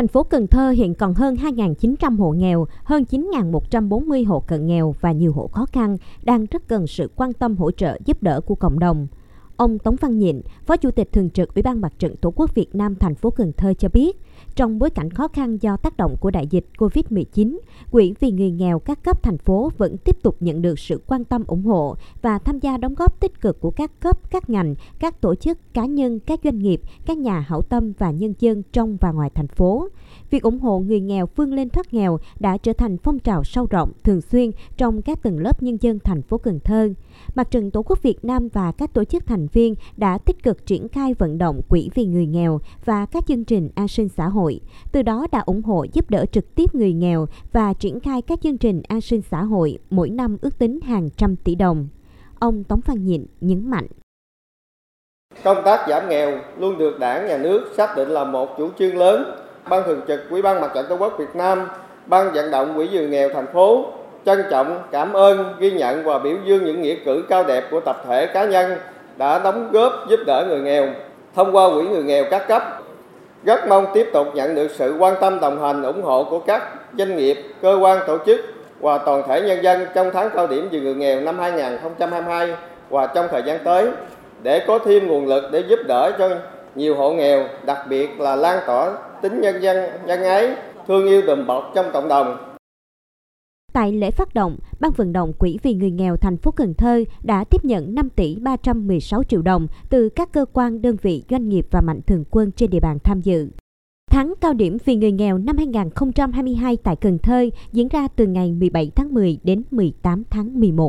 Thành phố Cần Thơ hiện còn hơn 2.900 hộ nghèo, hơn 9.140 hộ cận nghèo và nhiều hộ khó khăn đang rất cần sự quan tâm hỗ trợ giúp đỡ của cộng đồng. Ông Tống Văn Nhịn, Phó Chủ tịch Thường trực Ủy ban Mặt trận Tổ quốc Việt Nam thành phố Cần Thơ cho biết, trong bối cảnh khó khăn do tác động của đại dịch COVID-19, Quỹ vì người nghèo các cấp thành phố vẫn tiếp tục nhận được sự quan tâm ủng hộ và tham gia đóng góp tích cực của các cấp, các ngành, các tổ chức, cá nhân, các doanh nghiệp, các nhà hảo tâm và nhân dân trong và ngoài thành phố. Việc ủng hộ người nghèo vươn lên thoát nghèo đã trở thành phong trào sâu rộng, thường xuyên trong các tầng lớp nhân dân thành phố Cần Thơ. Mặt trận Tổ quốc Việt Nam và các tổ chức thành viên đã tích cực triển khai vận động quỹ vì người nghèo và các chương trình an sinh xã hội, từ đó đã ủng hộ giúp đỡ trực tiếp người nghèo và triển khai các chương trình an sinh xã hội mỗi năm ước tính hàng trăm tỷ đồng. Ông Tống Văn Nhịn nhấn mạnh. Công tác giảm nghèo luôn được đảng, nhà nước xác định là một chủ trương lớn. Ban thường trực Ủy ban Mặt trận Tổ quốc Việt Nam, Ban vận động quỹ vì nghèo thành phố trân trọng, cảm ơn, ghi nhận và biểu dương những nghĩa cử cao đẹp của tập thể cá nhân đã đóng góp giúp đỡ người nghèo thông qua quỹ người nghèo các cấp. Rất mong tiếp tục nhận được sự quan tâm đồng hành ủng hộ của các doanh nghiệp, cơ quan tổ chức và toàn thể nhân dân trong tháng cao điểm vì người nghèo năm 2022 và trong thời gian tới để có thêm nguồn lực để giúp đỡ cho nhiều hộ nghèo, đặc biệt là lan tỏa tính nhân dân nhân ái, thương yêu đùm bọc trong cộng đồng Tại lễ phát động, Ban vận động Quỹ vì người nghèo thành phố Cần Thơ đã tiếp nhận 5 tỷ 316 triệu đồng từ các cơ quan, đơn vị, doanh nghiệp và mạnh thường quân trên địa bàn tham dự. Tháng cao điểm vì người nghèo năm 2022 tại Cần Thơ diễn ra từ ngày 17 tháng 10 đến 18 tháng 11.